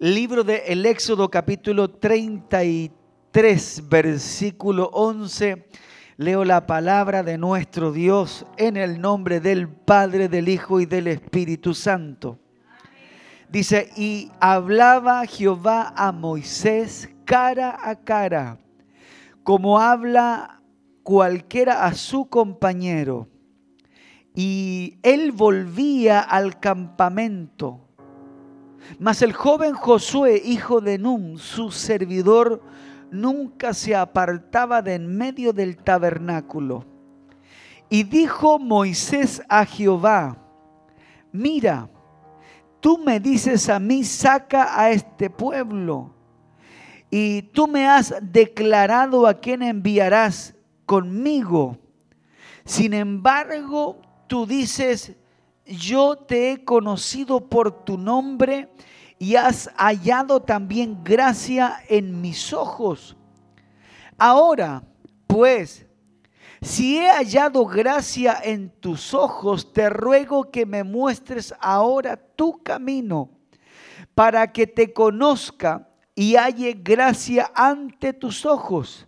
Libro de el Éxodo capítulo 33, versículo 11. Leo la palabra de nuestro Dios en el nombre del Padre, del Hijo y del Espíritu Santo. Dice, y hablaba Jehová a Moisés cara a cara, como habla cualquiera a su compañero. Y él volvía al campamento mas el joven Josué, hijo de Nun, su servidor, nunca se apartaba de en medio del tabernáculo. Y dijo Moisés a Jehová, mira, tú me dices a mí, saca a este pueblo. Y tú me has declarado a quién enviarás conmigo. Sin embargo, tú dices, yo te he conocido por tu nombre y has hallado también gracia en mis ojos. Ahora, pues, si he hallado gracia en tus ojos, te ruego que me muestres ahora tu camino para que te conozca y halle gracia ante tus ojos.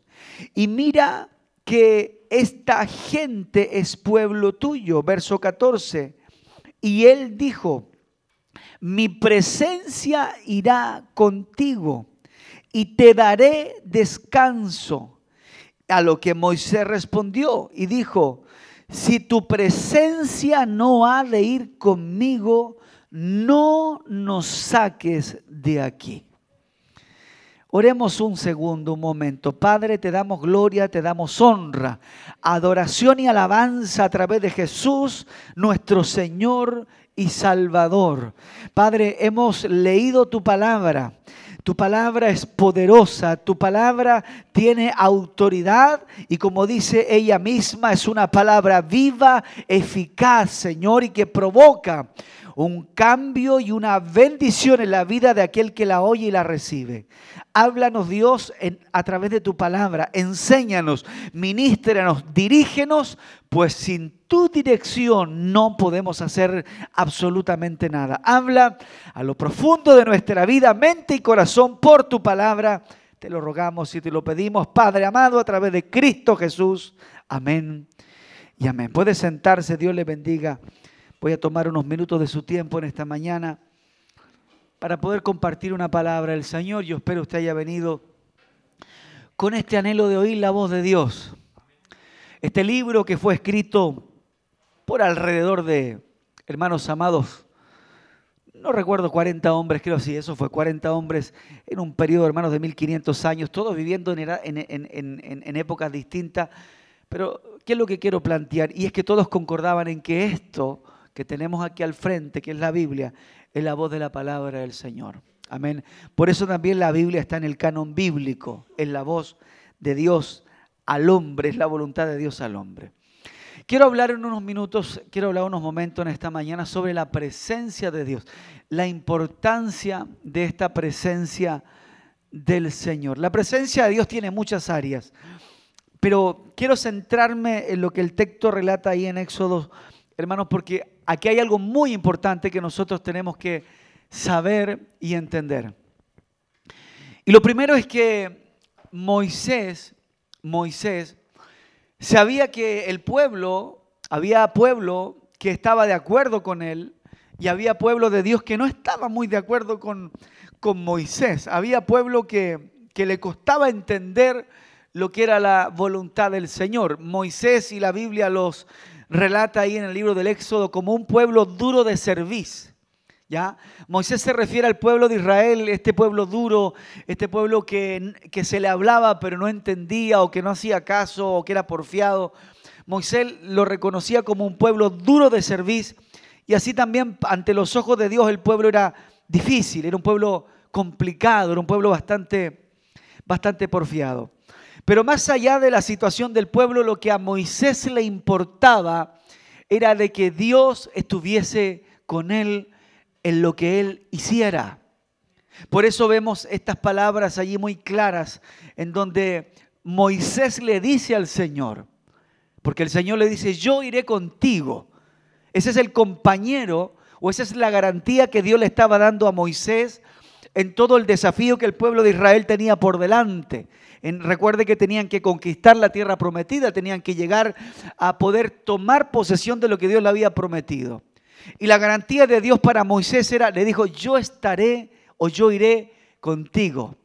Y mira que esta gente es pueblo tuyo. Verso 14. Y él dijo, mi presencia irá contigo y te daré descanso. A lo que Moisés respondió y dijo, si tu presencia no ha de ir conmigo, no nos saques de aquí. Oremos un segundo, un momento. Padre, te damos gloria, te damos honra, adoración y alabanza a través de Jesús, nuestro Señor y Salvador. Padre, hemos leído tu palabra. Tu palabra es poderosa, tu palabra tiene autoridad y como dice ella misma, es una palabra viva, eficaz, Señor, y que provoca un cambio y una bendición en la vida de aquel que la oye y la recibe. Háblanos Dios a través de tu palabra, enséñanos, ministranos, dirígenos, pues sin tu dirección no podemos hacer absolutamente nada. Habla a lo profundo de nuestra vida, mente y corazón por tu palabra. Te lo rogamos y te lo pedimos, Padre amado, a través de Cristo Jesús. Amén y amén. Puede sentarse, Dios le bendiga. Voy a tomar unos minutos de su tiempo en esta mañana para poder compartir una palabra del Señor. Yo espero usted haya venido con este anhelo de oír la voz de Dios. Este libro que fue escrito por alrededor de, hermanos amados, no recuerdo 40 hombres, creo sí, eso fue 40 hombres en un periodo, hermanos, de 1500 años, todos viviendo en, en, en épocas distintas. Pero, ¿qué es lo que quiero plantear? Y es que todos concordaban en que esto que tenemos aquí al frente, que es la Biblia, es la voz de la palabra del Señor. Amén. Por eso también la Biblia está en el canon bíblico, es la voz de Dios al hombre, es la voluntad de Dios al hombre. Quiero hablar en unos minutos, quiero hablar unos momentos en esta mañana sobre la presencia de Dios, la importancia de esta presencia del Señor. La presencia de Dios tiene muchas áreas, pero quiero centrarme en lo que el texto relata ahí en Éxodo, hermanos, porque aquí hay algo muy importante que nosotros tenemos que saber y entender. Y lo primero es que Moisés, Moisés, sabía que el pueblo, había pueblo que estaba de acuerdo con él y había pueblo de Dios que no estaba muy de acuerdo con, con Moisés. Había pueblo que, que le costaba entender lo que era la voluntad del Señor. Moisés y la Biblia los relata ahí en el libro del Éxodo como un pueblo duro de servicio. ¿Ya? Moisés se refiere al pueblo de Israel, este pueblo duro, este pueblo que, que se le hablaba pero no entendía o que no hacía caso o que era porfiado. Moisés lo reconocía como un pueblo duro de servicio y así también ante los ojos de Dios el pueblo era difícil, era un pueblo complicado, era un pueblo bastante, bastante porfiado. Pero más allá de la situación del pueblo, lo que a Moisés le importaba era de que Dios estuviese con él en lo que él hiciera. Por eso vemos estas palabras allí muy claras en donde Moisés le dice al Señor, porque el Señor le dice, yo iré contigo. Ese es el compañero o esa es la garantía que Dios le estaba dando a Moisés en todo el desafío que el pueblo de Israel tenía por delante. recuerde que tenían que conquistar la tierra prometida, tenían que llegar a poder tomar posesión de lo que Dios le había prometido. Y la garantía de Dios para Moisés era, le dijo, yo estaré o yo iré contigo.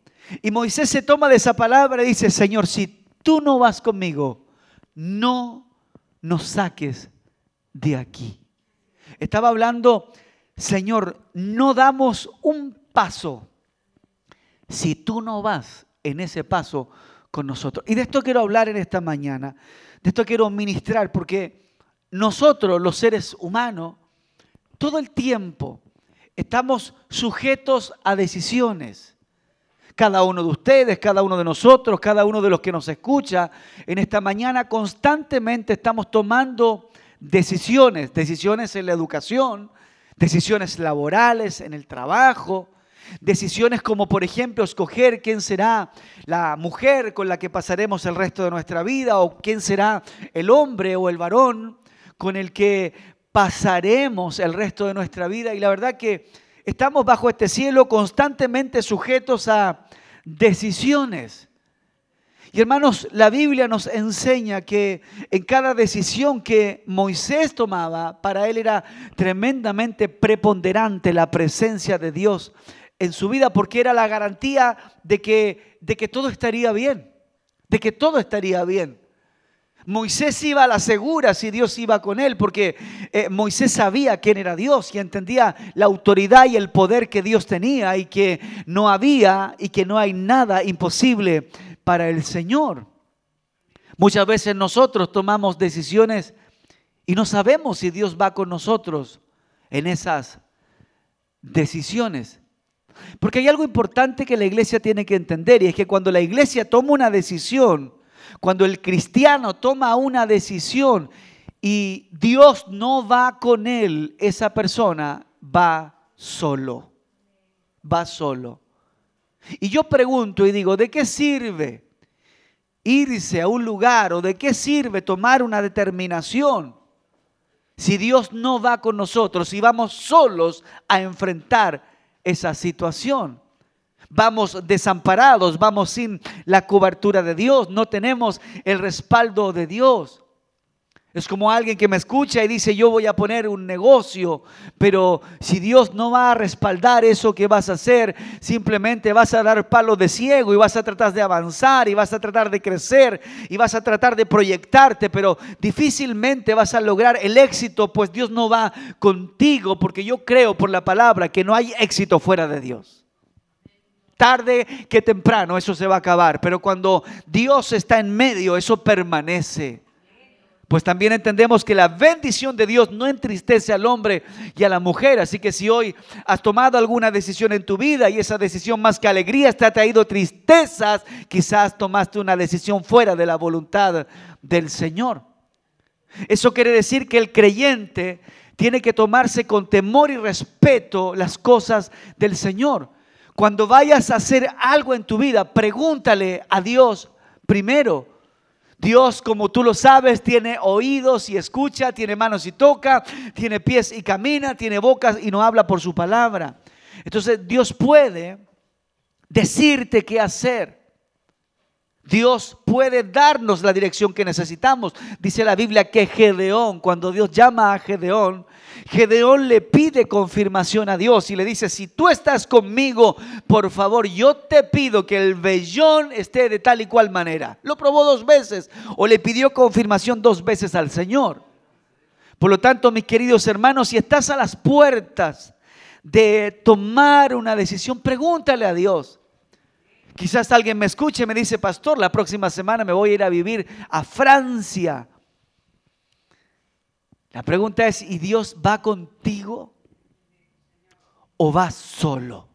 Y Moisés se toma de esa palabra y dice, Señor, si tú no vas conmigo, no nos saques de aquí. Estaba hablando, Señor, no damos un paso si tú no vas en ese paso con nosotros. Y de esto quiero hablar en esta mañana, de esto quiero ministrar, porque nosotros, los seres humanos, todo el tiempo estamos sujetos a decisiones. Cada uno de ustedes, cada uno de nosotros, cada uno de los que nos escucha en esta mañana, constantemente estamos tomando decisiones, decisiones en la educación, decisiones laborales, en el trabajo, decisiones como por ejemplo escoger quién será la mujer con la que pasaremos el resto de nuestra vida o quién será el hombre o el varón con el que pasaremos el resto de nuestra vida. Y la verdad que estamos bajo este cielo constantemente sujetos a decisiones. Y hermanos, la Biblia nos enseña que en cada decisión que Moisés tomaba, para él era tremendamente preponderante la presencia de Dios en su vida, porque era la garantía de que, de que todo estaría bien, de que todo estaría bien. Moisés iba a la segura si Dios iba con él, porque eh, Moisés sabía quién era Dios y entendía la autoridad y el poder que Dios tenía y que no había y que no hay nada imposible para el Señor. Muchas veces nosotros tomamos decisiones y no sabemos si Dios va con nosotros en esas decisiones. Porque hay algo importante que la iglesia tiene que entender y es que cuando la iglesia toma una decisión, cuando el cristiano toma una decisión y Dios no va con él, esa persona va solo. Va solo. Y yo pregunto y digo, ¿de qué sirve irse a un lugar o de qué sirve tomar una determinación si Dios no va con nosotros, si vamos solos a enfrentar esa situación? vamos desamparados, vamos sin la cobertura de Dios, no tenemos el respaldo de Dios. Es como alguien que me escucha y dice, yo voy a poner un negocio, pero si Dios no va a respaldar eso que vas a hacer, simplemente vas a dar palo de ciego y vas a tratar de avanzar y vas a tratar de crecer y vas a tratar de proyectarte, pero difícilmente vas a lograr el éxito, pues Dios no va contigo, porque yo creo por la palabra que no hay éxito fuera de Dios tarde que temprano eso se va a acabar, pero cuando Dios está en medio, eso permanece. Pues también entendemos que la bendición de Dios no entristece al hombre y a la mujer. Así que si hoy has tomado alguna decisión en tu vida y esa decisión más que alegría te ha traído tristezas, quizás tomaste una decisión fuera de la voluntad del Señor. Eso quiere decir que el creyente tiene que tomarse con temor y respeto las cosas del Señor. Cuando vayas a hacer algo en tu vida, pregúntale a Dios primero. Dios, como tú lo sabes, tiene oídos y escucha, tiene manos y toca, tiene pies y camina, tiene bocas y no habla por su palabra. Entonces Dios puede decirte qué hacer. Dios puede darnos la dirección que necesitamos. Dice la Biblia que Gedeón, cuando Dios llama a Gedeón, Gedeón le pide confirmación a Dios y le dice, si tú estás conmigo, por favor, yo te pido que el vellón esté de tal y cual manera. Lo probó dos veces o le pidió confirmación dos veces al Señor. Por lo tanto, mis queridos hermanos, si estás a las puertas de tomar una decisión, pregúntale a Dios. Quizás alguien me escuche y me dice, pastor, la próxima semana me voy a ir a vivir a Francia. La pregunta es, ¿y Dios va contigo o va solo?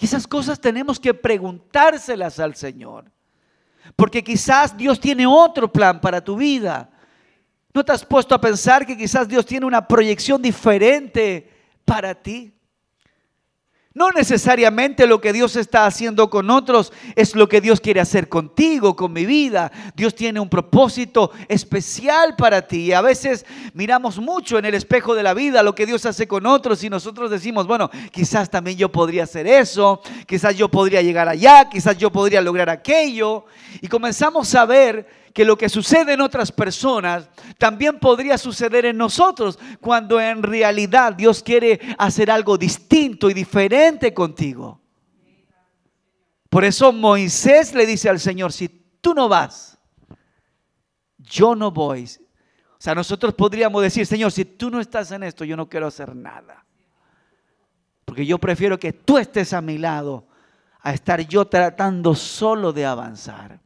Y esas cosas tenemos que preguntárselas al Señor. Porque quizás Dios tiene otro plan para tu vida. ¿No te has puesto a pensar que quizás Dios tiene una proyección diferente para ti? No necesariamente lo que Dios está haciendo con otros es lo que Dios quiere hacer contigo, con mi vida. Dios tiene un propósito especial para ti. Y a veces miramos mucho en el espejo de la vida lo que Dios hace con otros y nosotros decimos, bueno, quizás también yo podría hacer eso, quizás yo podría llegar allá, quizás yo podría lograr aquello. Y comenzamos a ver que lo que sucede en otras personas también podría suceder en nosotros cuando en realidad Dios quiere hacer algo distinto y diferente contigo. Por eso Moisés le dice al Señor, si tú no vas, yo no voy. O sea, nosotros podríamos decir, Señor, si tú no estás en esto, yo no quiero hacer nada. Porque yo prefiero que tú estés a mi lado a estar yo tratando solo de avanzar.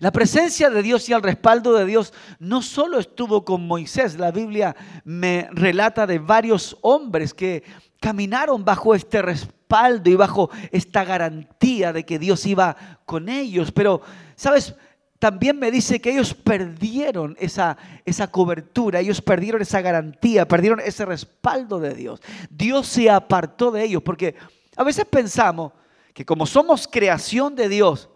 La presencia de Dios y el respaldo de Dios no solo estuvo con Moisés, la Biblia me relata de varios hombres que caminaron bajo este respaldo y bajo esta garantía de que Dios iba con ellos. Pero, ¿sabes? También me dice que ellos perdieron esa, esa cobertura, ellos perdieron esa garantía, perdieron ese respaldo de Dios. Dios se apartó de ellos porque a veces pensamos que como somos creación de Dios,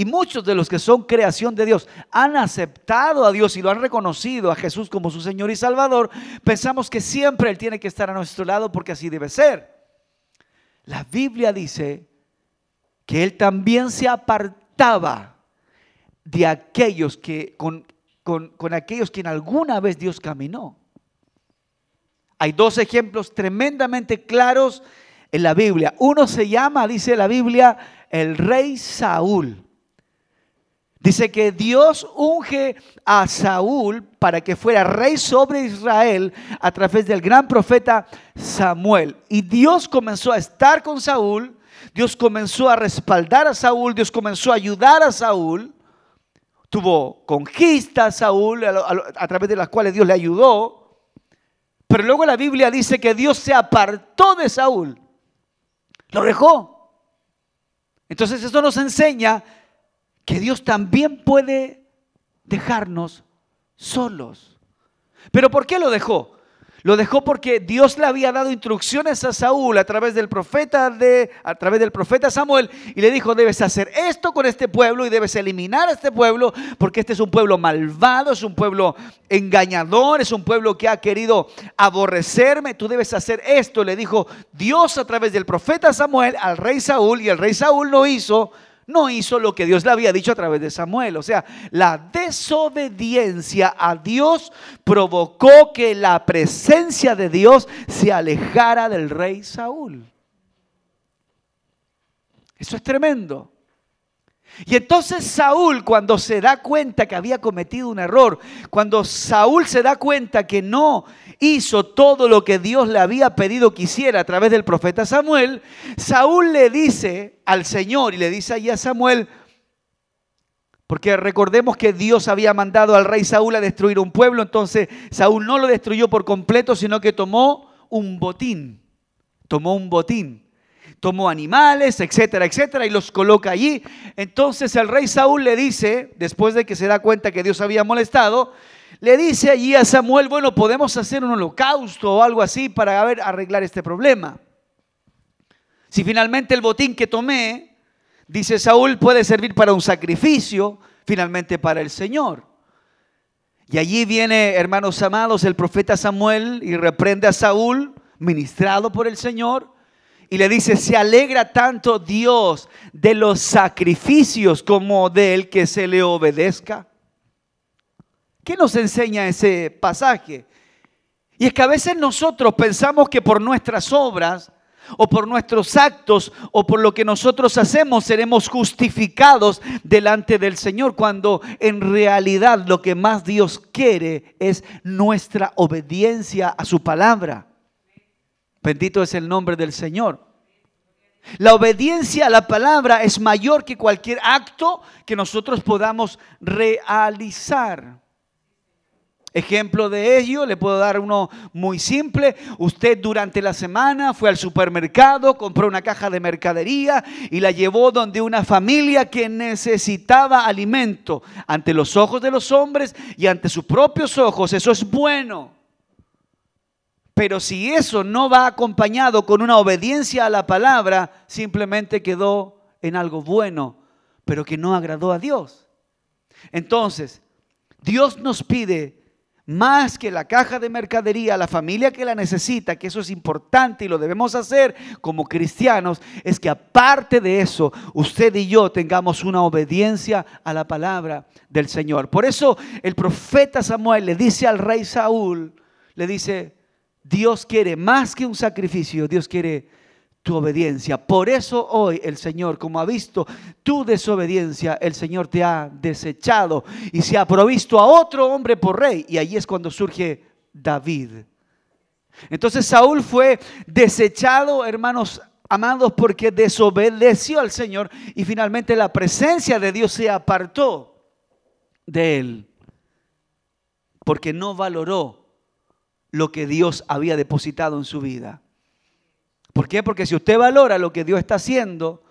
y muchos de los que son creación de Dios han aceptado a Dios y lo han reconocido a Jesús como su Señor y Salvador. Pensamos que siempre Él tiene que estar a nuestro lado porque así debe ser. La Biblia dice que Él también se apartaba de aquellos que, con, con aquellos que en alguna vez Dios caminó. Hay dos ejemplos tremendamente claros en la Biblia. Uno se llama, dice la Biblia, el rey Saúl. Dice que Dios unge a Saúl para que fuera rey sobre Israel a través del gran profeta Samuel. Y Dios comenzó a estar con Saúl, Dios comenzó a respaldar a Saúl, Dios comenzó a ayudar a Saúl. Tuvo conquistas a Saúl a, través de las cuales Dios le ayudó. Pero luego la Biblia dice que Dios se apartó de Saúl. Lo dejó. Entonces eso nos enseña que Dios también puede dejarnos solos. ¿Pero por qué lo dejó? Lo dejó porque Dios le había dado instrucciones a Saúl a través del profeta a través del profeta Samuel y le dijo, "Debes hacer esto con este pueblo y debes eliminar a este pueblo porque este es un pueblo malvado, es un pueblo engañador, es un pueblo que ha querido aborrecerme, tú debes hacer esto." Le dijo Dios a través del profeta Samuel al rey Saúl y el rey Saúl lo hizo no hizo lo que Dios le había dicho a través de Samuel. O sea, la desobediencia a Dios provocó que la presencia de Dios se alejara del rey Saúl. Eso es tremendo. Y entonces Saúl, cuando se da cuenta que había cometido un error, cuando Saúl se da cuenta que no hizo todo lo que Dios le había pedido que hiciera a través del profeta Samuel, Saúl le dice al Señor y le dice allí a Samuel, porque recordemos que Dios había mandado al rey Saúl a destruir un pueblo, entonces Saúl no lo destruyó por completo, sino que tomó un botín, tomó un botín tomó animales, etcétera, etcétera, y los coloca allí. Entonces el rey Saúl le dice, después de que se da cuenta que Dios había molestado, le dice allí a Samuel, bueno, podemos hacer un holocausto o algo así para ver, arreglar este problema. Si finalmente el botín que tomé, dice Saúl, puede servir para un sacrificio, finalmente para el Señor. Y allí viene, hermanos amados, el profeta Samuel y reprende a Saúl, ministrado por el Señor, y le dice, se alegra tanto Dios de los sacrificios como del que se le obedezca. ¿Qué nos enseña ese pasaje? Y es que a veces nosotros pensamos que por nuestras obras o por nuestros actos o por lo que nosotros hacemos seremos justificados delante del Señor, cuando en realidad lo que más Dios quiere es nuestra obediencia a su palabra. Bendito es el nombre del Señor. La obediencia a la palabra es mayor que cualquier acto que nosotros podamos realizar. Ejemplo de ello, le puedo dar uno muy simple. Usted durante la semana fue al supermercado, compró una caja de mercadería y la llevó donde una familia que necesitaba alimento ante los ojos de los hombres y ante sus propios ojos. Eso es bueno. Pero si eso no va acompañado con una obediencia a la palabra, simplemente quedó en algo bueno, pero que no agradó a Dios. Entonces, Dios nos pide más que la caja de mercadería, la familia que la necesita, que eso es importante y lo debemos hacer como cristianos, es que aparte de eso, usted y yo tengamos una obediencia a la palabra del Señor. Por eso el profeta Samuel le dice al rey Saúl, le dice, Dios quiere más que un sacrificio, Dios quiere tu obediencia. Por eso hoy el Señor, como ha visto tu desobediencia, el Señor te ha desechado y se ha provisto a otro hombre por rey. Y ahí es cuando surge David. Entonces Saúl fue desechado, hermanos amados, porque desobedeció al Señor y finalmente la presencia de Dios se apartó de él, porque no valoró lo que Dios había depositado en su vida. ¿Por qué? Porque si usted valora lo que Dios está haciendo,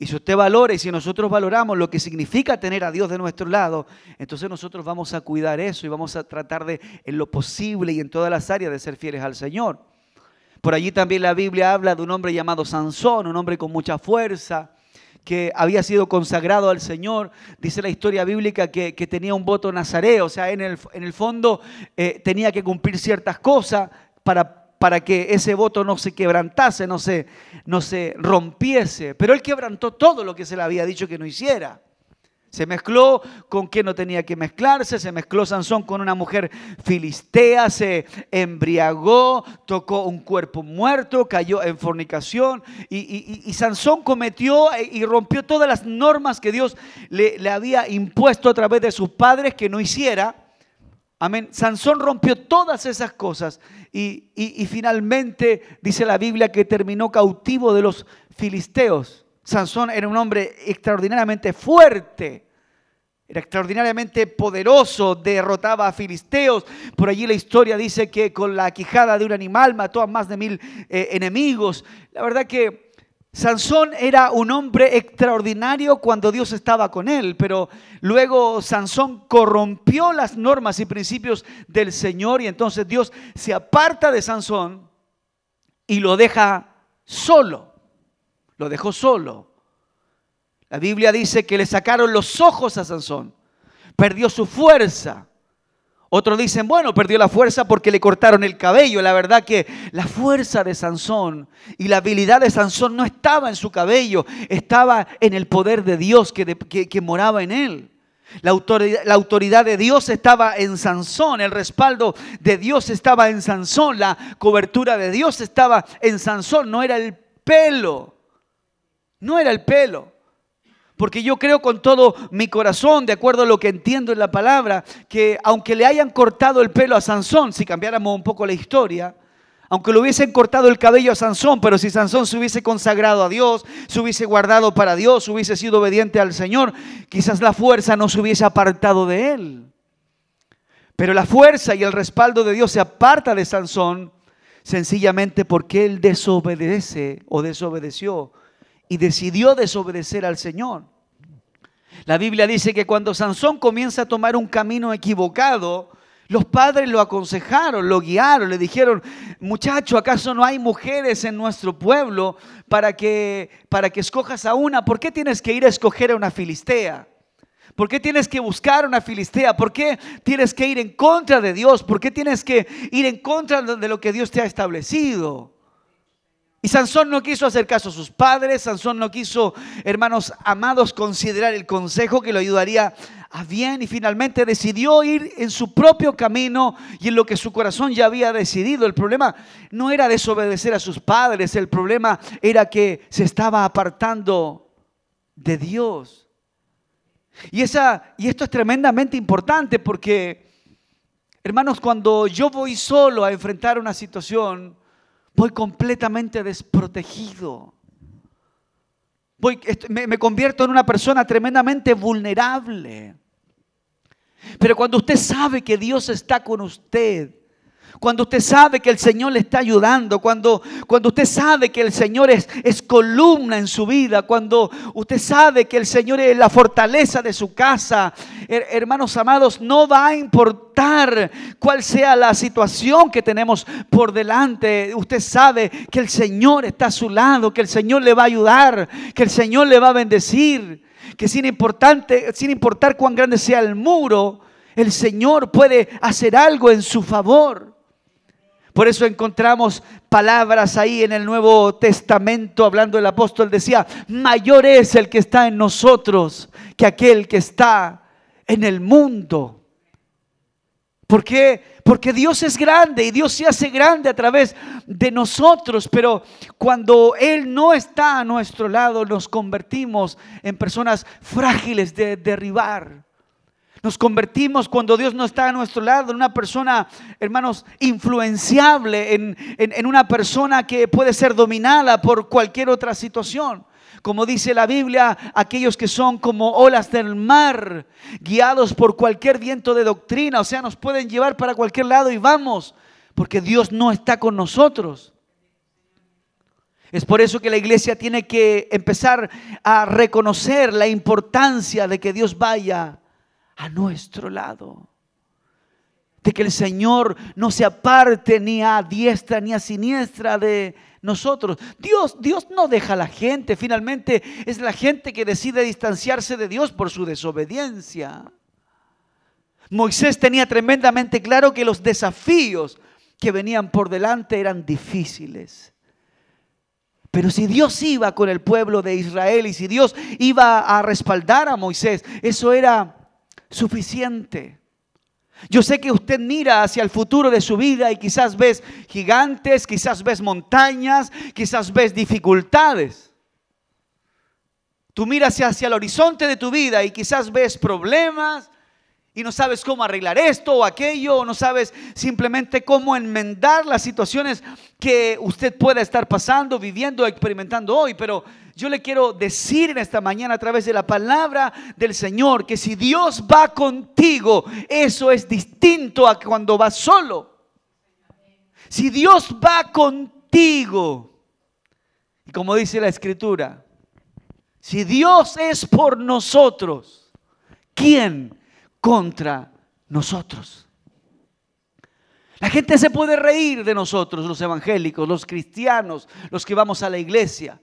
y si usted valora y si nosotros valoramos lo que significa tener a Dios de nuestro lado, entonces nosotros vamos a cuidar eso y vamos a tratar de, en lo posible y en todas las áreas, de ser fieles al Señor. Por allí también la Biblia habla de un hombre llamado Sansón, un hombre con mucha fuerza, que había sido consagrado al Señor. Dice la historia bíblica que, tenía un voto nazareo, o sea, en el, en el fondo eh, tenía que cumplir ciertas cosas para para que ese voto no se quebrantase, no se, no se rompiese. Pero él quebrantó todo lo que se le había dicho que no hiciera. Se mezcló con quien no tenía que mezclarse, se mezcló Sansón con una mujer filistea, se embriagó, tocó un cuerpo muerto, cayó en fornicación y, Sansón cometió y rompió todas las normas que Dios le, le había impuesto a través de sus padres que no hiciera. Amén. Sansón rompió todas esas cosas y, finalmente dice la Biblia que terminó cautivo de los filisteos. Sansón era un hombre extraordinariamente fuerte, era extraordinariamente poderoso, derrotaba a filisteos. Por allí la historia dice que con la quijada de un animal mató a más de mil eh, enemigos. La verdad que Sansón era un hombre extraordinario cuando Dios estaba con él, pero luego Sansón corrompió las normas y principios del Señor y entonces Dios se aparta de Sansón y lo deja solo. Lo dejó solo. La Biblia dice que le sacaron los ojos a Sansón, perdió su fuerza. Otros dicen, bueno, perdió la fuerza porque le cortaron el cabello. La verdad que la fuerza de Sansón y la habilidad de Sansón no estaba en su cabello, estaba en el poder de Dios que, que, moraba en él. La autoridad, la autoridad, de Dios estaba en Sansón, el respaldo de Dios estaba en Sansón, la cobertura de Dios estaba en Sansón, no era el pelo, no era el pelo. Porque yo creo con todo mi corazón, de acuerdo a lo que entiendo en la palabra, que aunque le hayan cortado el pelo a Sansón, si cambiáramos un poco la historia, aunque le hubiesen cortado el cabello a Sansón, pero si Sansón se hubiese consagrado a Dios, se hubiese guardado para Dios, hubiese sido obediente al Señor, quizás la fuerza no se hubiese apartado de él. Pero la fuerza y el respaldo de Dios se aparta de Sansón sencillamente porque él desobedece o desobedeció y decidió desobedecer al Señor. La Biblia dice que cuando Sansón comienza a tomar un camino equivocado, los padres lo aconsejaron, lo guiaron, le dijeron, muchacho, ¿acaso no hay mujeres en nuestro pueblo para que, para que escojas a una? ¿Por qué tienes que ir a escoger a una filistea? ¿Por qué tienes que buscar una filistea? ¿Por qué tienes que ir en contra de Dios? ¿Por qué tienes que ir en contra de lo que Dios te ha establecido? Y Sansón no quiso hacer caso a sus padres, Sansón no quiso, hermanos amados, considerar el consejo que lo ayudaría a bien y finalmente decidió ir en su propio camino y en lo que su corazón ya había decidido. El problema no era desobedecer a sus padres, el problema era que se estaba apartando de Dios. Y, esa, y esto es tremendamente importante porque, hermanos, cuando yo voy solo a enfrentar una situación, voy completamente desprotegido. Voy, me, convierto en una persona tremendamente vulnerable. Pero cuando usted sabe que Dios está con usted, cuando usted sabe que el Señor le está ayudando, cuando, cuando usted sabe que el Señor es, es columna en su vida, cuando usted sabe que el Señor es la fortaleza de su casa, hermanos amados, no va a importar cuál sea la situación que tenemos por delante. Usted sabe que el Señor está a su lado, que el Señor le va a ayudar, que el Señor le va a bendecir, que sin, importante, sin importar cuán grande sea el muro, el Señor puede hacer algo en su favor. Por eso encontramos palabras ahí en el Nuevo Testamento, hablando el apóstol, decía, mayor es el que está en nosotros que aquel que está en el mundo. ¿Por qué? Porque Dios es grande y Dios se hace grande a través de nosotros, pero cuando Él no está a nuestro lado nos convertimos en personas frágiles de derribar. Nos convertimos cuando Dios no está a nuestro lado en una persona, hermanos, influenciable, en, una persona que puede ser dominada por cualquier otra situación. Como dice la Biblia, aquellos que son como olas del mar, guiados por cualquier viento de doctrina, o sea, nos pueden llevar para cualquier lado y vamos, porque Dios no está con nosotros. Es por eso que la iglesia tiene que empezar a reconocer la importancia de que Dios vaya a nuestro lado. De que el Señor no se aparte ni a diestra ni a siniestra de nosotros. Dios, Dios no deja a la gente. Finalmente es la gente que decide distanciarse de Dios por su desobediencia. Moisés tenía tremendamente claro que los desafíos que venían por delante eran difíciles. Pero si Dios iba con el pueblo de Israel y si Dios iba a respaldar a Moisés, eso era suficiente. Yo sé que usted mira hacia el futuro de su vida y quizás ves gigantes, quizás ves montañas, quizás ves dificultades. Tú miras hacia el horizonte de tu vida y quizás ves problemas y no sabes cómo arreglar esto o aquello, o no sabes simplemente cómo enmendar las situaciones que usted pueda estar pasando, viviendo, experimentando hoy. Pero yo le quiero decir en esta mañana a través de la palabra del Señor que si Dios va contigo, eso es distinto a cuando vas solo. Si Dios va contigo, y como dice la escritura, si Dios es por nosotros, ¿quién contra nosotros? La gente se puede reír de nosotros, los evangélicos, los cristianos, los que vamos a la iglesia.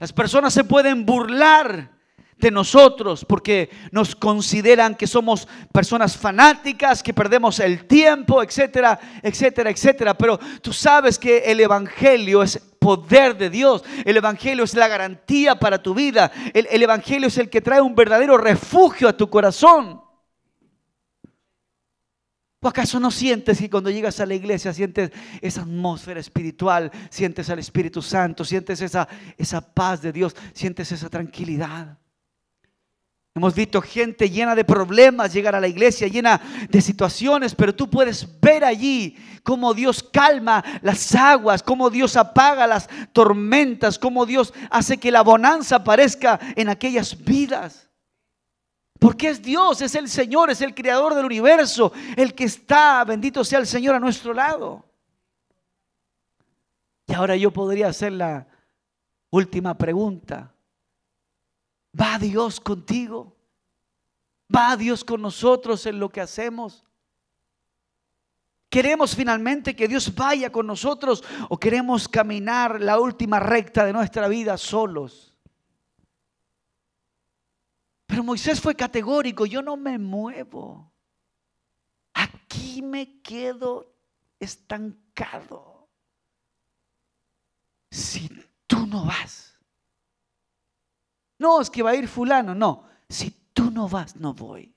Las personas se pueden burlar de nosotros porque nos consideran que somos personas fanáticas, que perdemos el tiempo, etcétera, etcétera, etcétera. Pero tú sabes que el Evangelio es poder de Dios. El Evangelio es la garantía para tu vida. El, el Evangelio es el que trae un verdadero refugio a tu corazón. ¿O acaso no sientes que cuando llegas a la iglesia sientes esa atmósfera espiritual, sientes al Espíritu Santo, sientes esa, esa paz de Dios, sientes esa tranquilidad? Hemos visto gente llena de problemas llegar a la iglesia, llena de situaciones, pero tú puedes ver allí cómo Dios calma las aguas, cómo Dios apaga las tormentas, cómo Dios hace que la bonanza aparezca en aquellas vidas. Porque es Dios, es el Señor, es el creador del universo, el que está, bendito sea el Señor, a nuestro lado. Y ahora yo podría hacer la última pregunta. ¿Va Dios contigo? ¿Va Dios con nosotros en lo que hacemos? ¿Queremos finalmente que Dios vaya con nosotros o queremos caminar la última recta de nuestra vida solos? Pero Moisés fue categórico, yo no me muevo. Aquí me quedo estancado. Si tú no vas. No, es que va a ir fulano, no. Si tú no vas, no voy.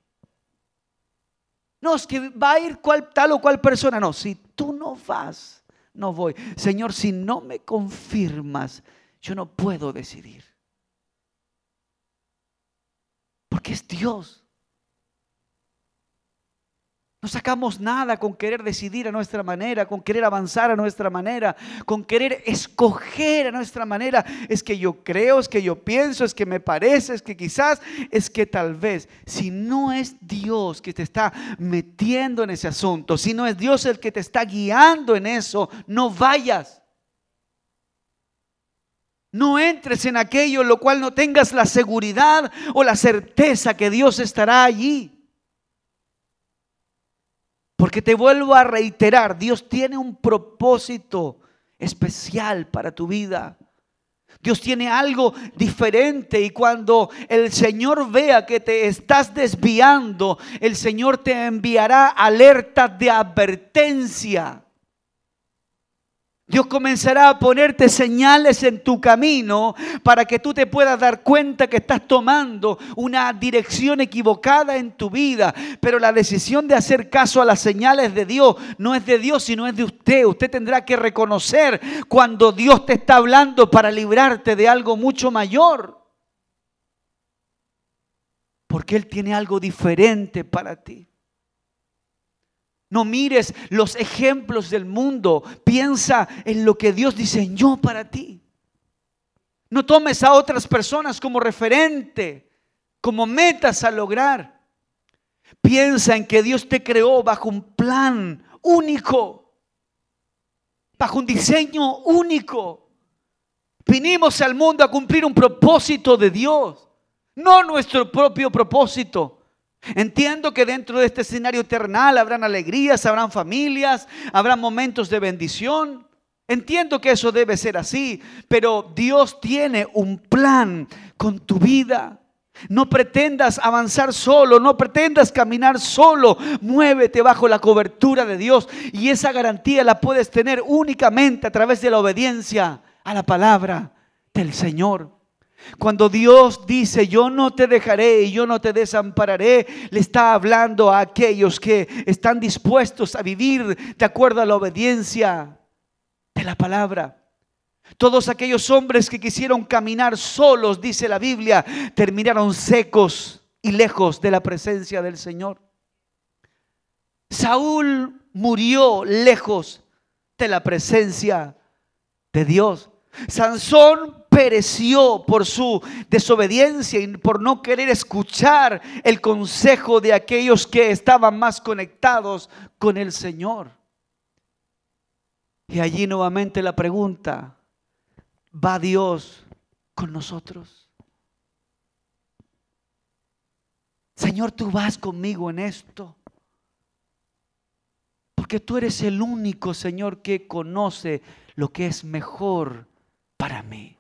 No, es que va a ir tal o cual persona, no. Si tú no vas, no voy. Señor, si no me confirmas, yo no puedo decidir. Porque es Dios. No sacamos nada con querer decidir a nuestra manera, con querer avanzar a nuestra manera, con querer escoger a nuestra manera. Es que yo creo, es que yo pienso, es que me parece, es que quizás, es que tal vez. Si no es Dios que te está metiendo en ese asunto, si no es Dios el que te está guiando en eso, no vayas. No entres en aquello en lo cual no tengas la seguridad o la certeza que Dios estará allí. Porque te vuelvo a reiterar, Dios tiene un propósito especial para tu vida. Dios tiene algo diferente y cuando el Señor vea que te estás desviando, el Señor te enviará alertas de advertencia. Dios comenzará a ponerte señales en tu camino para que tú te puedas dar cuenta que estás tomando una dirección equivocada en tu vida. Pero la decisión de hacer caso a las señales de Dios no es de Dios, sino es de usted. Usted tendrá que reconocer cuando Dios te está hablando para librarte de algo mucho mayor. Porque Él tiene algo diferente para ti. No mires los ejemplos del mundo. Piensa en lo que Dios diseñó para ti. No tomes a otras personas como referente, como metas a lograr. Piensa en que Dios te creó bajo un plan único, bajo un diseño único. Vinimos al mundo a cumplir un propósito de Dios, no nuestro propio propósito. Entiendo que dentro de este escenario eternal habrán alegrías, habrán familias, habrán momentos de bendición. Entiendo que eso debe ser así, pero Dios tiene un plan con tu vida. No pretendas avanzar solo, no pretendas caminar solo. Muévete bajo la cobertura de Dios y esa garantía la puedes tener únicamente a través de la obediencia a la palabra del Señor. Cuando Dios dice, yo no te dejaré y yo no te desampararé, le está hablando a aquellos que están dispuestos a vivir de acuerdo a la obediencia de la palabra. Todos aquellos hombres que quisieron caminar solos, dice la Biblia, terminaron secos y lejos de la presencia del Señor. Saúl murió lejos de la presencia de Dios. Sansón pereció por su desobediencia y por no querer escuchar el consejo de aquellos que estaban más conectados con el Señor. Y allí nuevamente la pregunta, ¿va Dios con nosotros? Señor, tú vas conmigo en esto. Porque tú eres el único, Señor, que conoce lo que es mejor para mí.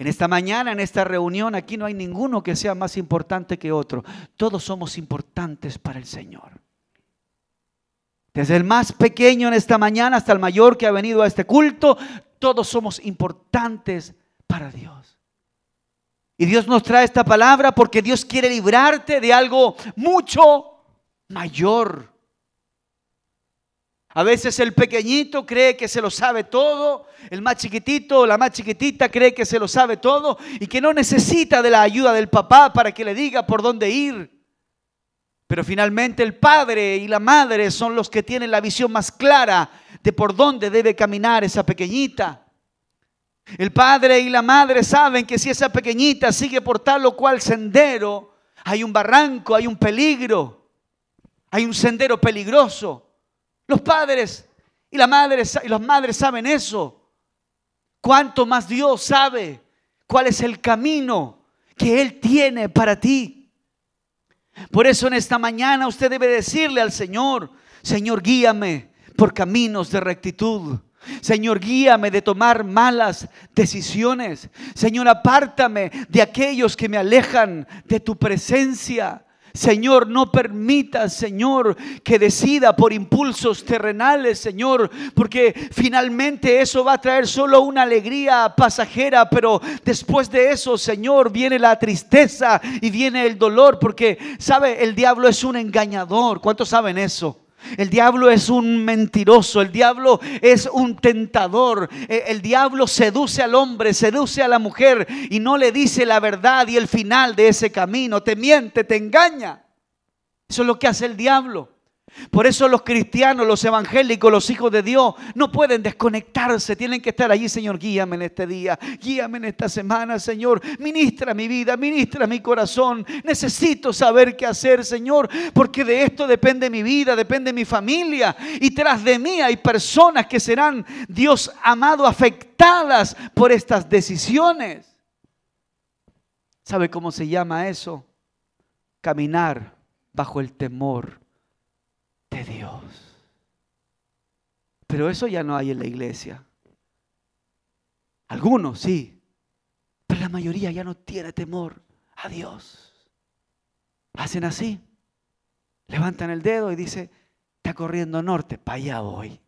En esta mañana, en esta reunión, aquí no hay ninguno que sea más importante que otro. Todos somos importantes para el Señor. Desde el más pequeño en esta mañana hasta el mayor que ha venido a este culto, todos somos importantes para Dios. Y Dios nos trae esta palabra porque Dios quiere librarte de algo mucho mayor. A veces el pequeñito cree que se lo sabe todo, el más chiquitito o la más chiquitita cree que se lo sabe todo y que no necesita de la ayuda del papá para que le diga por dónde ir. Pero finalmente el padre y la madre son los que tienen la visión más clara de por dónde debe caminar esa pequeñita. El padre y la madre saben que si esa pequeñita sigue por tal o cual sendero, hay un barranco, hay un peligro, hay un sendero peligroso. Los padres y, y las madres saben eso. Cuánto más Dios sabe cuál es el camino que Él tiene para ti. Por eso en esta mañana usted debe decirle al Señor, Señor, guíame por caminos de rectitud. Señor, guíame de tomar malas decisiones. Señor, apártame de aquellos que me alejan de tu presencia. Señor, no permita, Señor, que decida por impulsos terrenales, Señor, porque finalmente eso va a traer solo una alegría pasajera, pero después de eso, Señor, viene la tristeza y viene el dolor, porque, ¿sabe? El diablo es un engañador. ¿Cuántos saben eso? El diablo es un mentiroso, el diablo es un tentador, e, el diablo seduce al hombre, seduce a la mujer y no le dice la verdad y el final de ese camino, te miente, te engaña. Eso es lo que hace el diablo. Por eso los cristianos, los evangélicos, los hijos de Dios no pueden desconectarse, tienen que estar allí, Señor, guíame en este día, guíame en esta semana, Señor, ministra mi vida, ministra mi corazón. Necesito saber qué hacer, Señor, porque de esto depende mi vida, depende mi familia. Y tras de mí hay personas que serán, Dios amado, afectadas por estas decisiones. ¿Sabe cómo se llama eso? Caminar bajo el temor de Dios. Pero eso ya no hay en la iglesia. Algunos sí, pero la mayoría ya no tiene temor a Dios. Hacen así, levantan el dedo y dice, está corriendo norte, para allá voy.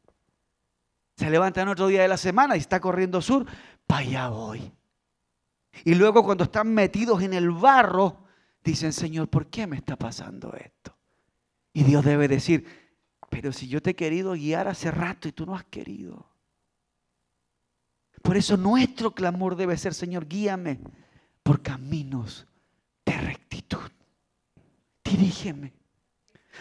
Se levantan otro día de la semana y está corriendo sur, para allá voy. Y luego cuando están metidos en el barro, dicen, Señor, ¿por qué me está pasando esto? Y Dios debe decir, pero si yo te he querido guiar hace rato y tú no has querido. Por eso nuestro clamor debe ser, Señor, guíame por caminos de rectitud. Dirígeme.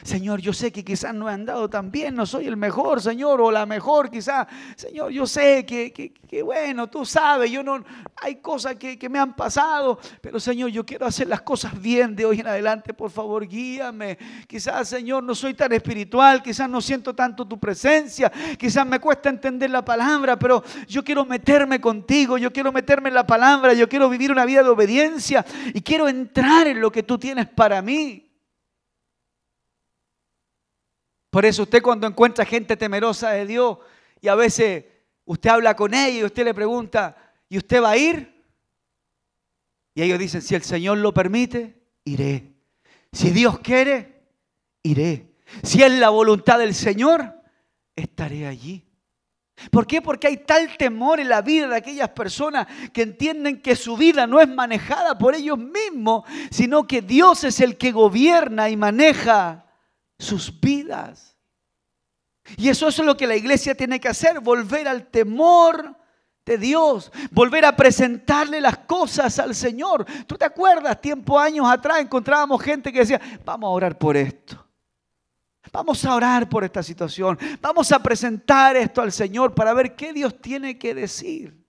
Señor, yo sé que quizás no he andado tan bien, no soy el mejor, Señor, o la mejor quizás. Señor, yo sé que, que, bueno, tú sabes, yo no, hay cosas que, que, me han pasado, pero Señor, yo quiero hacer las cosas bien de hoy en adelante, por favor, guíame. Quizás, Señor, no soy tan espiritual, quizás no siento tanto tu presencia, quizás me cuesta entender la palabra, pero yo quiero meterme contigo, yo quiero meterme en la palabra, yo quiero vivir una vida de obediencia y quiero entrar en lo que tú tienes para mí. Por eso usted cuando encuentra gente temerosa de Dios y a veces usted habla con ella y usted le pregunta, ¿y usted va a ir? Y ellos dicen, si el Señor lo permite, iré. Si Dios quiere, iré. Si es la voluntad del Señor, estaré allí. ¿Por qué? Porque hay tal temor en la vida de aquellas personas que entienden que su vida no es manejada por ellos mismos, sino que Dios es el que gobierna y maneja sus vidas. Y eso es lo que la iglesia tiene que hacer, volver al temor de Dios, volver a presentarle las cosas al Señor. ¿Tú te acuerdas? Tiempo, años atrás encontrábamos gente que decía, vamos a orar por esto. Vamos a orar por esta situación. Vamos a presentar esto al Señor para ver qué Dios tiene que decir.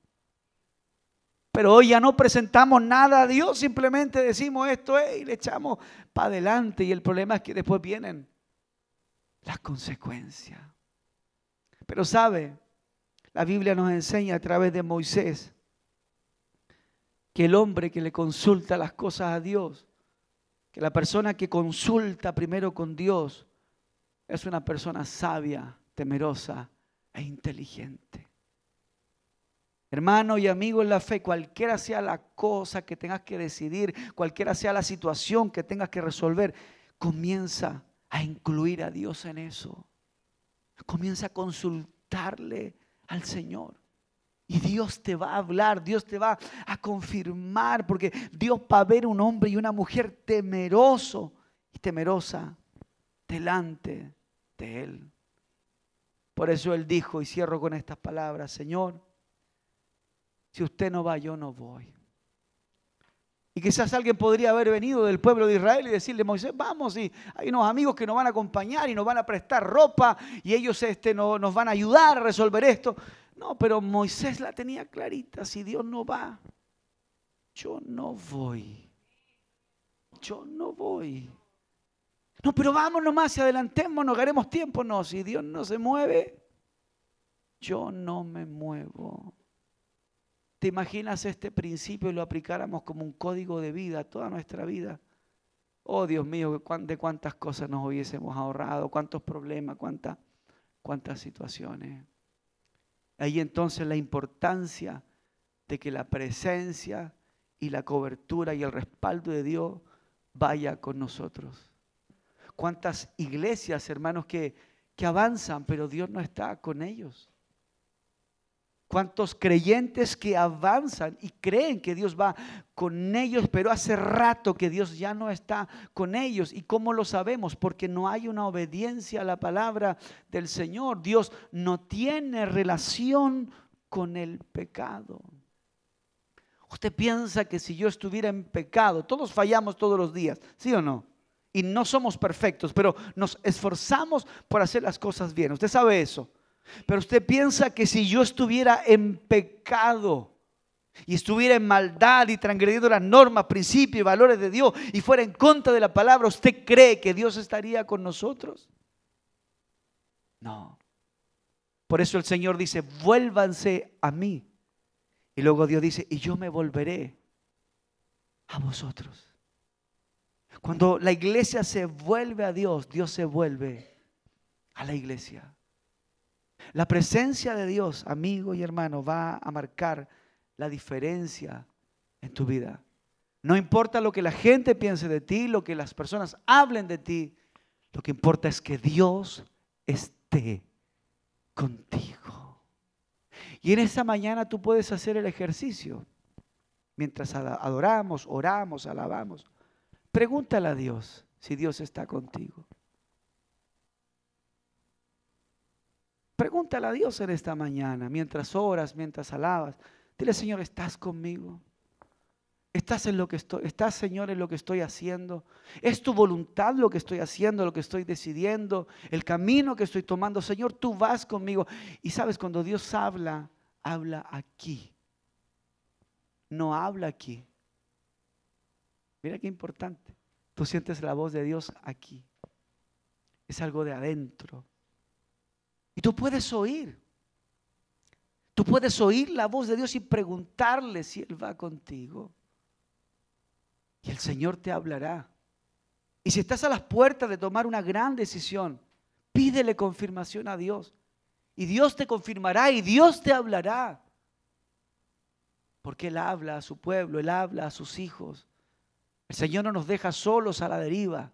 Pero hoy ya no presentamos nada a Dios, simplemente decimos esto y le echamos para adelante. Y el problema es que después vienen las consecuencias. Pero sabe, la Biblia nos enseña a través de Moisés que el hombre que le consulta las cosas a Dios, que la persona que consulta primero con Dios, es una persona sabia, temerosa e inteligente. Hermano y amigo en la fe, cualquiera sea la cosa que tengas que decidir, cualquiera sea la situación que tengas que resolver, comienza a incluir a Dios en eso. Comienza a consultarle al Señor. Y Dios te va a hablar, Dios te va a confirmar, porque Dios va a ver un hombre y una mujer temeroso y temerosa delante de Él. Por eso Él dijo, y cierro con estas palabras, Señor, si usted no va, yo no voy. Y quizás alguien podría haber venido del pueblo de Israel y decirle, Moisés, vamos, y hay unos amigos que nos van a acompañar y nos van a prestar ropa y ellos este, no, nos van a ayudar a resolver esto. No, pero Moisés la tenía clarita, si Dios no va, yo no voy. Yo no voy. No, pero vamos nomás y adelantémonos, haremos tiempo. No, si Dios no se mueve, yo no me muevo. ¿Te imaginas este principio y lo aplicáramos como un código de vida toda nuestra vida? Oh Dios mío, de cuántas cosas nos hubiésemos ahorrado, cuántos problemas, cuántas, cuántas situaciones. Ahí entonces la importancia de que la presencia y la cobertura y el respaldo de Dios vaya con nosotros. Cuántas iglesias, hermanos, que, que avanzan, pero Dios no está con ellos cuántos creyentes que avanzan y creen que Dios va con ellos, pero hace rato que Dios ya no está con ellos. ¿Y cómo lo sabemos? Porque no hay una obediencia a la palabra del Señor. Dios no tiene relación con el pecado. Usted piensa que si yo estuviera en pecado, todos fallamos todos los días, ¿sí o no? y no somos perfectos, pero nos esforzamos por hacer las cosas bien. Usted sabe eso. Pero usted piensa que si yo estuviera en pecado y estuviera en maldad y transgrediendo las normas, principios y valores de Dios y fuera en contra de la palabra, ¿usted cree que Dios estaría con nosotros? No. Por eso el Señor dice, vuélvanse a mí. Y luego Dios dice, y yo me volveré a vosotros. Cuando la iglesia se vuelve a Dios, Dios se vuelve a la iglesia. La presencia de Dios, amigo y hermano, va a marcar la diferencia en tu vida. No importa lo que la gente piense de ti, lo que las personas hablen de ti, lo que importa es que Dios esté contigo. Y en esta mañana tú puedes hacer el ejercicio. Mientras adoramos, oramos, alabamos. Pregúntale a Dios si Dios está contigo. Pregúntale a Dios en esta mañana, mientras oras, mientras alabas. Dile, Señor, ¿estás conmigo? ¿Estás en lo que estoy? ¿Estás, Señor, en lo que estoy haciendo? ¿Es tu voluntad lo que estoy haciendo, lo que estoy decidiendo, el camino que estoy tomando? Señor, tú vas conmigo. Y sabes, cuando Dios habla, habla aquí. No habla aquí. Mira qué importante. Tú sientes la voz de Dios aquí. Es algo de adentro. Y tú puedes oír. Tú puedes oír la voz de Dios y preguntarle si Él va contigo. Y el Señor te hablará. Y si estás a las puertas de tomar una gran decisión, pídele confirmación a Dios. Y Dios te confirmará y Dios te hablará. Porque Él habla a su pueblo, Él habla a sus hijos. El Señor no nos deja solos a la deriva.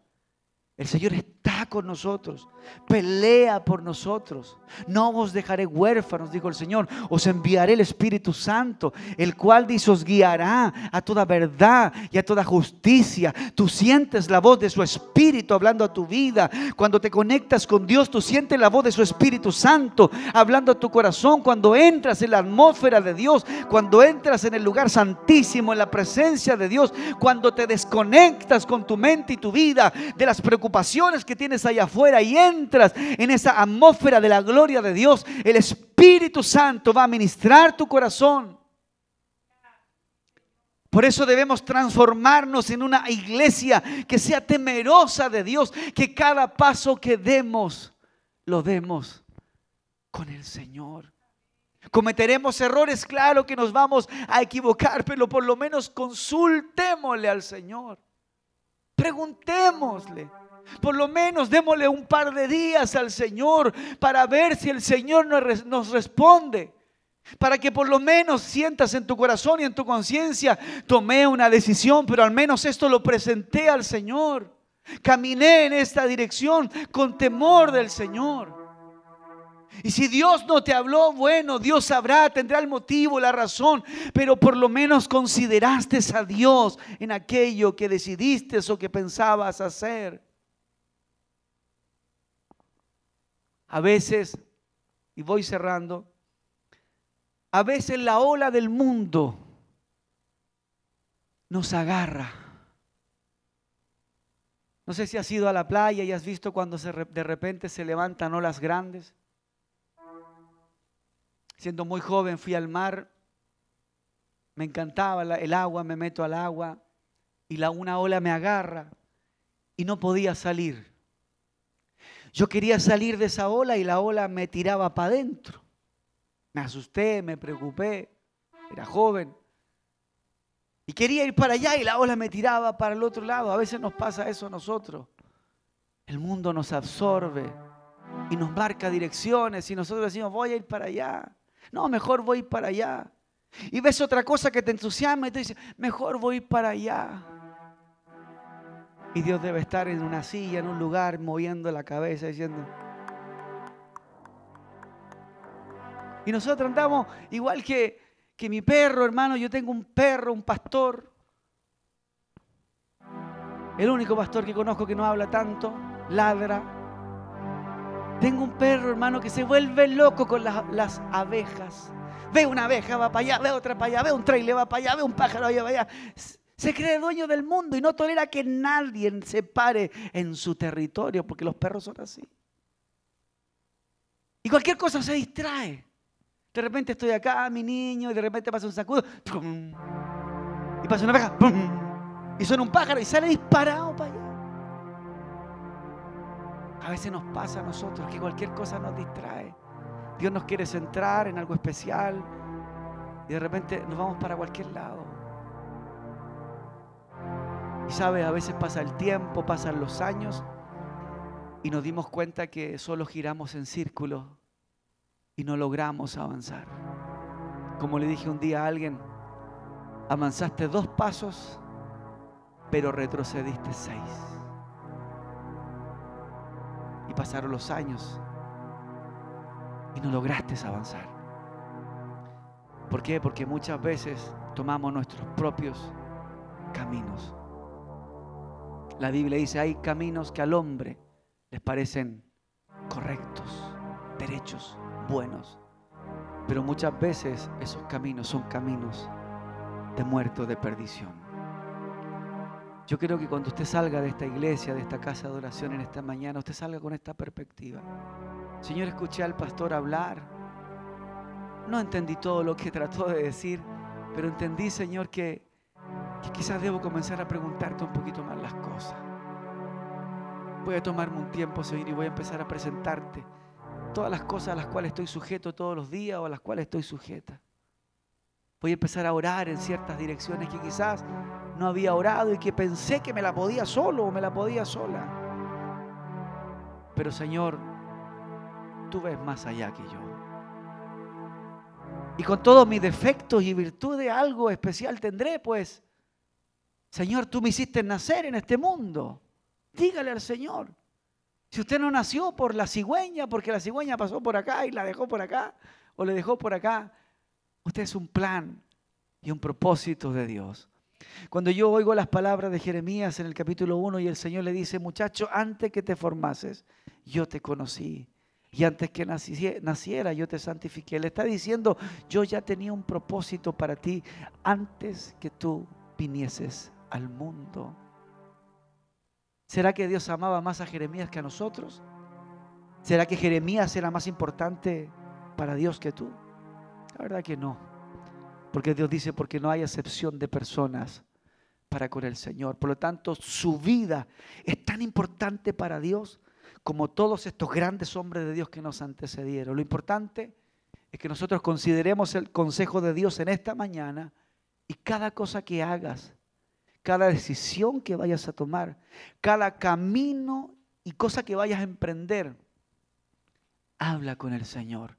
El Señor está con nosotros, pelea por nosotros. No os dejaré huérfanos, dijo el Señor. Os enviaré el Espíritu Santo, el cual dice os guiará a toda verdad y a toda justicia. Tú sientes la voz de su Espíritu hablando a tu vida. Cuando te conectas con Dios, tú sientes la voz de su Espíritu Santo hablando a tu corazón. Cuando entras en la atmósfera de Dios, cuando entras en el lugar santísimo, en la presencia de Dios, cuando te desconectas con tu mente y tu vida de las preocupaciones que tienes allá afuera y entras en esa atmósfera de la gloria de Dios, el Espíritu Santo va a ministrar tu corazón. Por eso debemos transformarnos en una iglesia que sea temerosa de Dios, que cada paso que demos, lo demos con el Señor. Cometeremos errores, claro que nos vamos a equivocar, pero por lo menos consultémosle al Señor. Preguntémosle. Por lo menos démosle un par de días al Señor para ver si el Señor nos responde. Para que por lo menos sientas en tu corazón y en tu conciencia, tomé una decisión, pero al menos esto lo presenté al Señor. Caminé en esta dirección con temor del Señor. Y si Dios no te habló, bueno, Dios sabrá, tendrá el motivo, la razón, pero por lo menos consideraste a Dios en aquello que decidiste o que pensabas hacer. A veces, y voy cerrando, a veces la ola del mundo nos agarra. No sé si has ido a la playa y has visto cuando de repente se levantan olas grandes. Siendo muy joven fui al mar, me encantaba el agua, me meto al agua y la, una ola me agarra y no podía salir. Yo quería salir de esa ola y la ola me tiraba para adentro. Me asusté, me preocupé, era joven. Y quería ir para allá y la ola me tiraba para el otro lado. A veces nos pasa eso a nosotros. El mundo nos absorbe y nos marca direcciones y nosotros decimos, voy a ir para allá. No, mejor voy para allá. Y ves otra cosa que te entusiasma y te dice, mejor voy para allá. Y Dios debe estar en una silla, en un lugar, moviendo la cabeza, diciendo... Y nosotros andamos igual que, que mi perro, hermano. Yo tengo un perro, un pastor. El único pastor que conozco que no habla tanto, ladra. Tengo un perro, hermano, que se vuelve loco con las, las abejas. Ve una abeja, va para allá, ve otra para allá, ve un trailer, va para allá, ve un pájaro, va para allá Se cree dueño del mundo y no tolera que nadie se pare en su territorio, porque los perros son así. Y cualquier cosa se distrae. De repente estoy acá, mi niño, y de repente pasa un sacudo. Y pasa una abeja. Y suena un pájaro y sale disparado para allá. A veces nos pasa a nosotros que cualquier cosa nos distrae. Dios nos quiere centrar en algo especial y de repente nos vamos para cualquier lado. Y sabe, a veces pasa el tiempo, pasan los años y nos dimos cuenta que solo giramos en círculo y no logramos avanzar. Como le dije un día a alguien, avanzaste dos pasos, pero retrocediste seis. Y pasaron los años y no lograste avanzar. ¿Por qué? Porque muchas veces tomamos nuestros propios caminos. La Biblia dice, hay caminos que al hombre les parecen correctos, derechos, buenos. Pero muchas veces esos caminos son caminos de muerto, de perdición. Yo creo que cuando usted salga de esta iglesia, de esta casa de oración en esta mañana, usted salga con esta perspectiva. Señor, escuché al pastor hablar. No entendí todo lo que trató de decir, pero entendí, Señor, que que quizás debo comenzar a preguntarte un poquito más las cosas. Voy a tomarme un tiempo, Señor, y voy a empezar a presentarte todas las cosas a las cuales estoy sujeto todos los días o a las cuales estoy sujeta. Voy a empezar a orar en ciertas direcciones que quizás no había orado y que pensé que me la podía solo o me la podía sola. Pero Señor, tú ves más allá que yo. Y con todos mis defectos y virtudes algo especial tendré, pues Señor, tú me hiciste nacer en este mundo. Dígale al Señor. Si usted no nació por la cigüeña, porque la cigüeña pasó por acá y la dejó por acá, o le dejó por acá, usted es un plan y un propósito de Dios. Cuando yo oigo las palabras de Jeremías en el capítulo 1 y el Señor le dice, muchacho, antes que te formases, yo te conocí. Y antes que naciera, yo te santifiqué. Le está diciendo, yo ya tenía un propósito para ti antes que tú vinieses al mundo. ¿Será que Dios amaba más a Jeremías que a nosotros? ¿Será que Jeremías era más importante para Dios que tú? La verdad que no. Porque Dios dice, porque no hay excepción de personas para con el Señor. Por lo tanto, su vida es tan importante para Dios como todos estos grandes hombres de Dios que nos antecedieron. Lo importante es que nosotros consideremos el consejo de Dios en esta mañana y cada cosa que hagas, cada decisión que vayas a tomar, cada camino y cosa que vayas a emprender, habla con el Señor.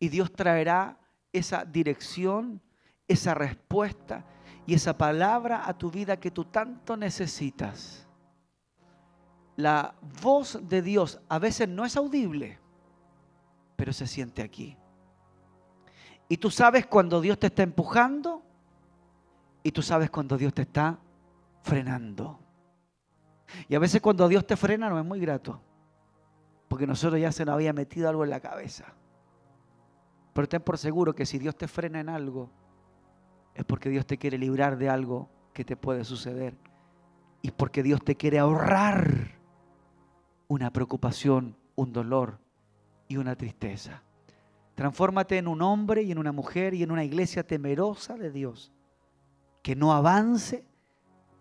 Y Dios traerá esa dirección, esa respuesta y esa palabra a tu vida que tú tanto necesitas. La voz de Dios a veces no es audible, pero se siente aquí. Y tú sabes cuando Dios te está empujando y tú sabes cuando Dios te está frenando. Y a veces cuando Dios te frena no es muy grato. Porque nosotros ya se nos había metido algo en la cabeza. Pero ten por seguro que si Dios te frena en algo, es porque Dios te quiere librar de algo que te puede suceder. Y porque Dios te quiere ahorrar una preocupación, un dolor y una tristeza. Transfórmate en un hombre y en una mujer y en una iglesia temerosa de Dios que no avance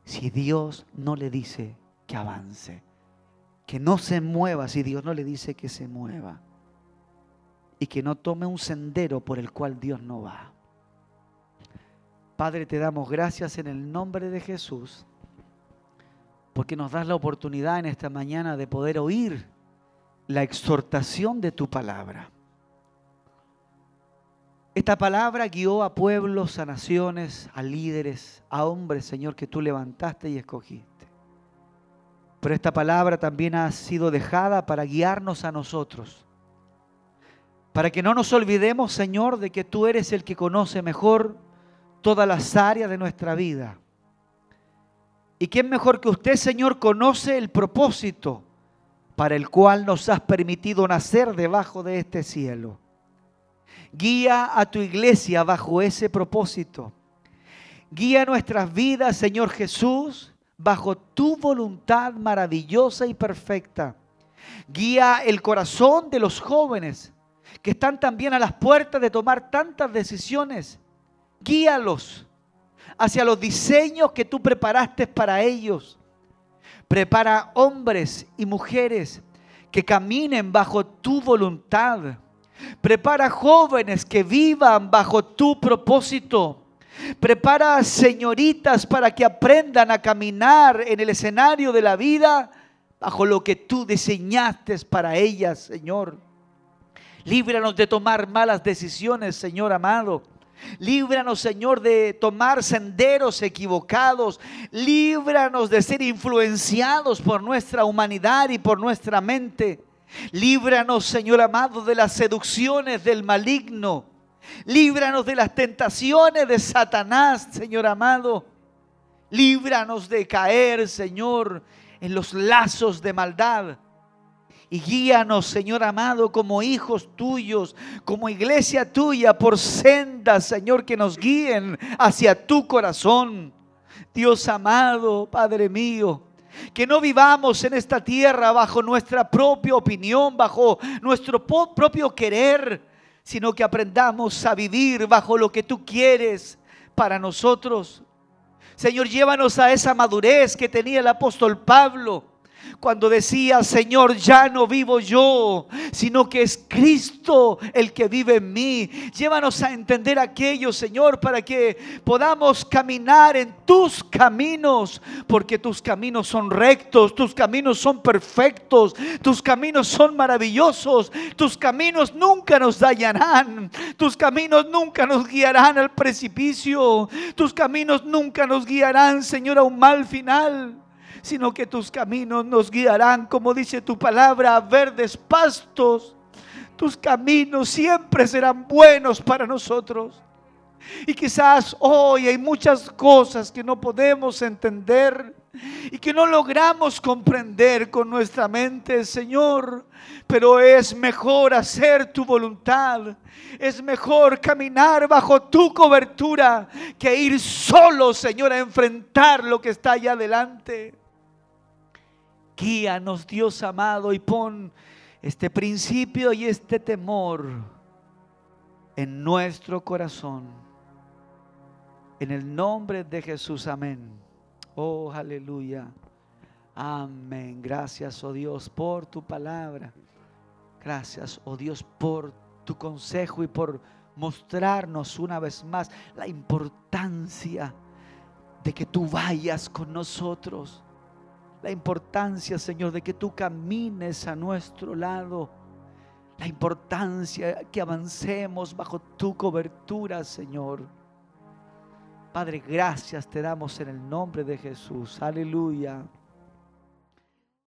si Dios no le dice que avance. Que no se mueva si Dios no le dice que se mueva. Y que no tome un sendero por el cual Dios no va. Padre, te damos gracias en el nombre de Jesús porque nos das la oportunidad en esta mañana de poder oír la exhortación de tu palabra. Esta palabra guió a pueblos, a naciones, a líderes, a hombres, Señor, que tú levantaste y escogiste. Pero esta palabra también ha sido dejada para guiarnos a nosotros. Para que no nos olvidemos, Señor, de que tú eres el que conoce mejor todas las áreas de nuestra vida. Y quién mejor que usted, Señor, conoce el propósito para el cual nos has permitido nacer debajo de este cielo. Guía a tu iglesia bajo ese propósito. Guía nuestras vidas, Señor Jesús, bajo tu voluntad maravillosa y perfecta. Guía el corazón de los jóvenes que están también a las puertas de tomar tantas decisiones. Guíalos hacia los diseños que tú preparaste para ellos. Prepara hombres y mujeres que caminen bajo tu voluntad. Prepara jóvenes que vivan bajo tu propósito. Prepara señoritas para que aprendan a caminar en el escenario de la vida bajo lo que tú diseñaste para ellas, Señor. Líbranos de tomar malas decisiones, Señor amado. Líbranos, Señor, de tomar senderos equivocados. Líbranos de ser influenciados por nuestra humanidad y por nuestra mente. Líbranos, Señor amado, de las seducciones del maligno. Líbranos de las tentaciones de Satanás, Señor amado. Líbranos de caer, Señor, en los lazos de maldad. Y guíanos, Señor amado, como hijos tuyos, como iglesia tuya, por sendas, Señor, que nos guíen hacia tu corazón. Dios amado, Padre mío, que no vivamos en esta tierra bajo nuestra propia opinión, bajo nuestro propio querer, sino que aprendamos a vivir bajo lo que tú quieres para nosotros. Señor, llévanos a esa madurez que tenía el apóstol Pablo cuando decía, Señor, ya no vivo yo, sino que es Cristo el que vive en mí. Llévanos a entender aquello, Señor, para que podamos caminar en tus caminos, porque tus caminos son rectos, tus caminos son perfectos, tus caminos son maravillosos, tus caminos nunca nos dañarán, tus caminos nunca nos guiarán al precipicio, tus caminos nunca nos guiarán, Señor, a un mal final sino que tus caminos nos guiarán, como dice tu palabra, a verdes pastos. Tus caminos siempre serán buenos para nosotros. Y quizás hoy hay muchas cosas que no podemos entender y que no logramos comprender con nuestra mente, Señor. Pero es mejor hacer tu voluntad. Es mejor caminar bajo tu cobertura que ir solo, Señor, a enfrentar lo que está allá adelante. Guíanos, Dios amado, y pon este principio y este temor en nuestro corazón. En el nombre de Jesús, amén. Oh, aleluya. Amén. Gracias, oh Dios, por tu palabra. Gracias, oh Dios, por tu consejo y por mostrarnos una vez más la importancia de que tú vayas con nosotros la importancia, Señor, de que tú camines a nuestro lado. La importancia que avancemos bajo tu cobertura, Señor. Padre, gracias te damos en el nombre de Jesús. Aleluya.